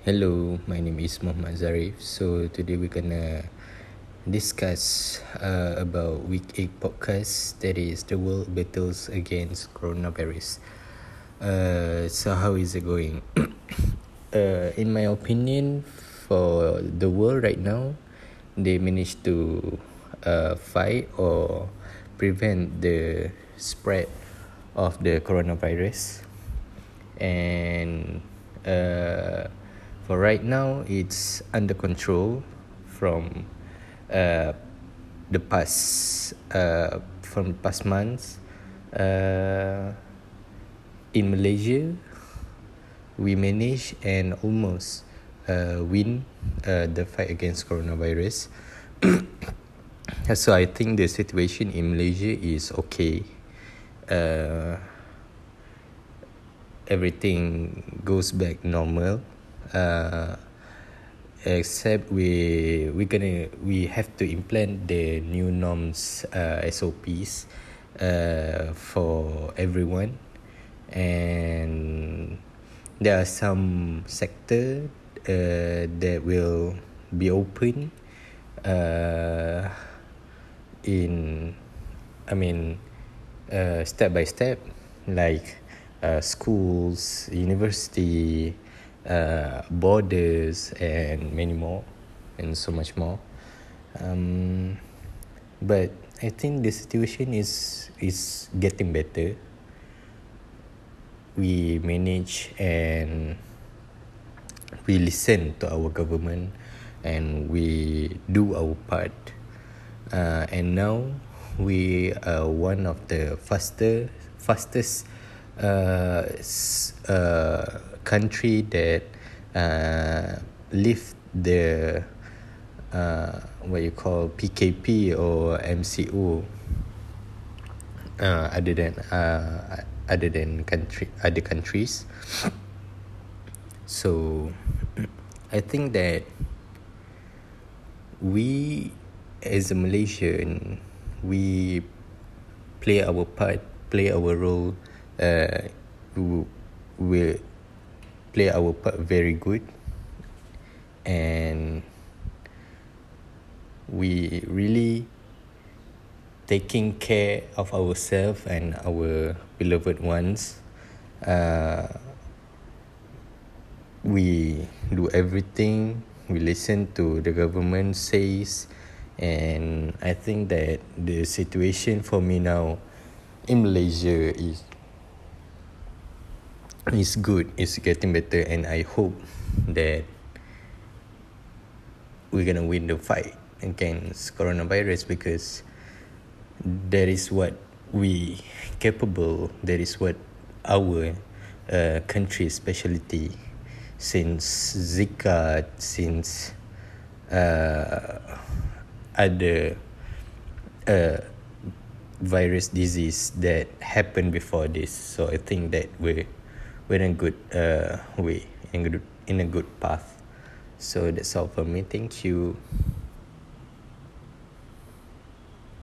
Hello, my name is Muhammad Zarif. So today we're gonna discuss uh, about week eight podcast. That is the world battles against coronavirus. Uh, so how is it going? uh, in my opinion, for the world right now, they managed to uh, fight or prevent the spread of the coronavirus, and uh, for right now it's under control from uh, the past uh, from the past months. Uh, in Malaysia we managed and almost uh, win uh, the fight against coronavirus. So I think the situation in Malaysia is okay. Uh, everything goes back normal uh, except we we gonna we have to implement the new norms uh, SOPs uh, for everyone. And there are some sector uh, that will be open uh, in I mean uh, step by step like uh, schools university uh, borders and many more and so much more. Um, but I think the situation is is getting better. We manage and we listen to our government and we do our part. Uh, and now we are one of the faster fastest uh, uh, country that uh, lift the uh, what you call PKP or MCO uh, other than uh, other than country other countries. So I think that we as a Malaysian we play our part play our role uh, we play our part very good. And we really taking care of ourselves and our beloved ones. Uh, we do everything. We listen to the government says. And I think that the situation for me now in Malaysia is is good. It's getting better and I hope that we're gonna win the fight against coronavirus because that is what we capable that is what our uh, country specialty since Zika since uh, other uh, virus disease that happened before this. So I think that we we're in a good uh, way in a good, in a good path. So that's all for me. Thank you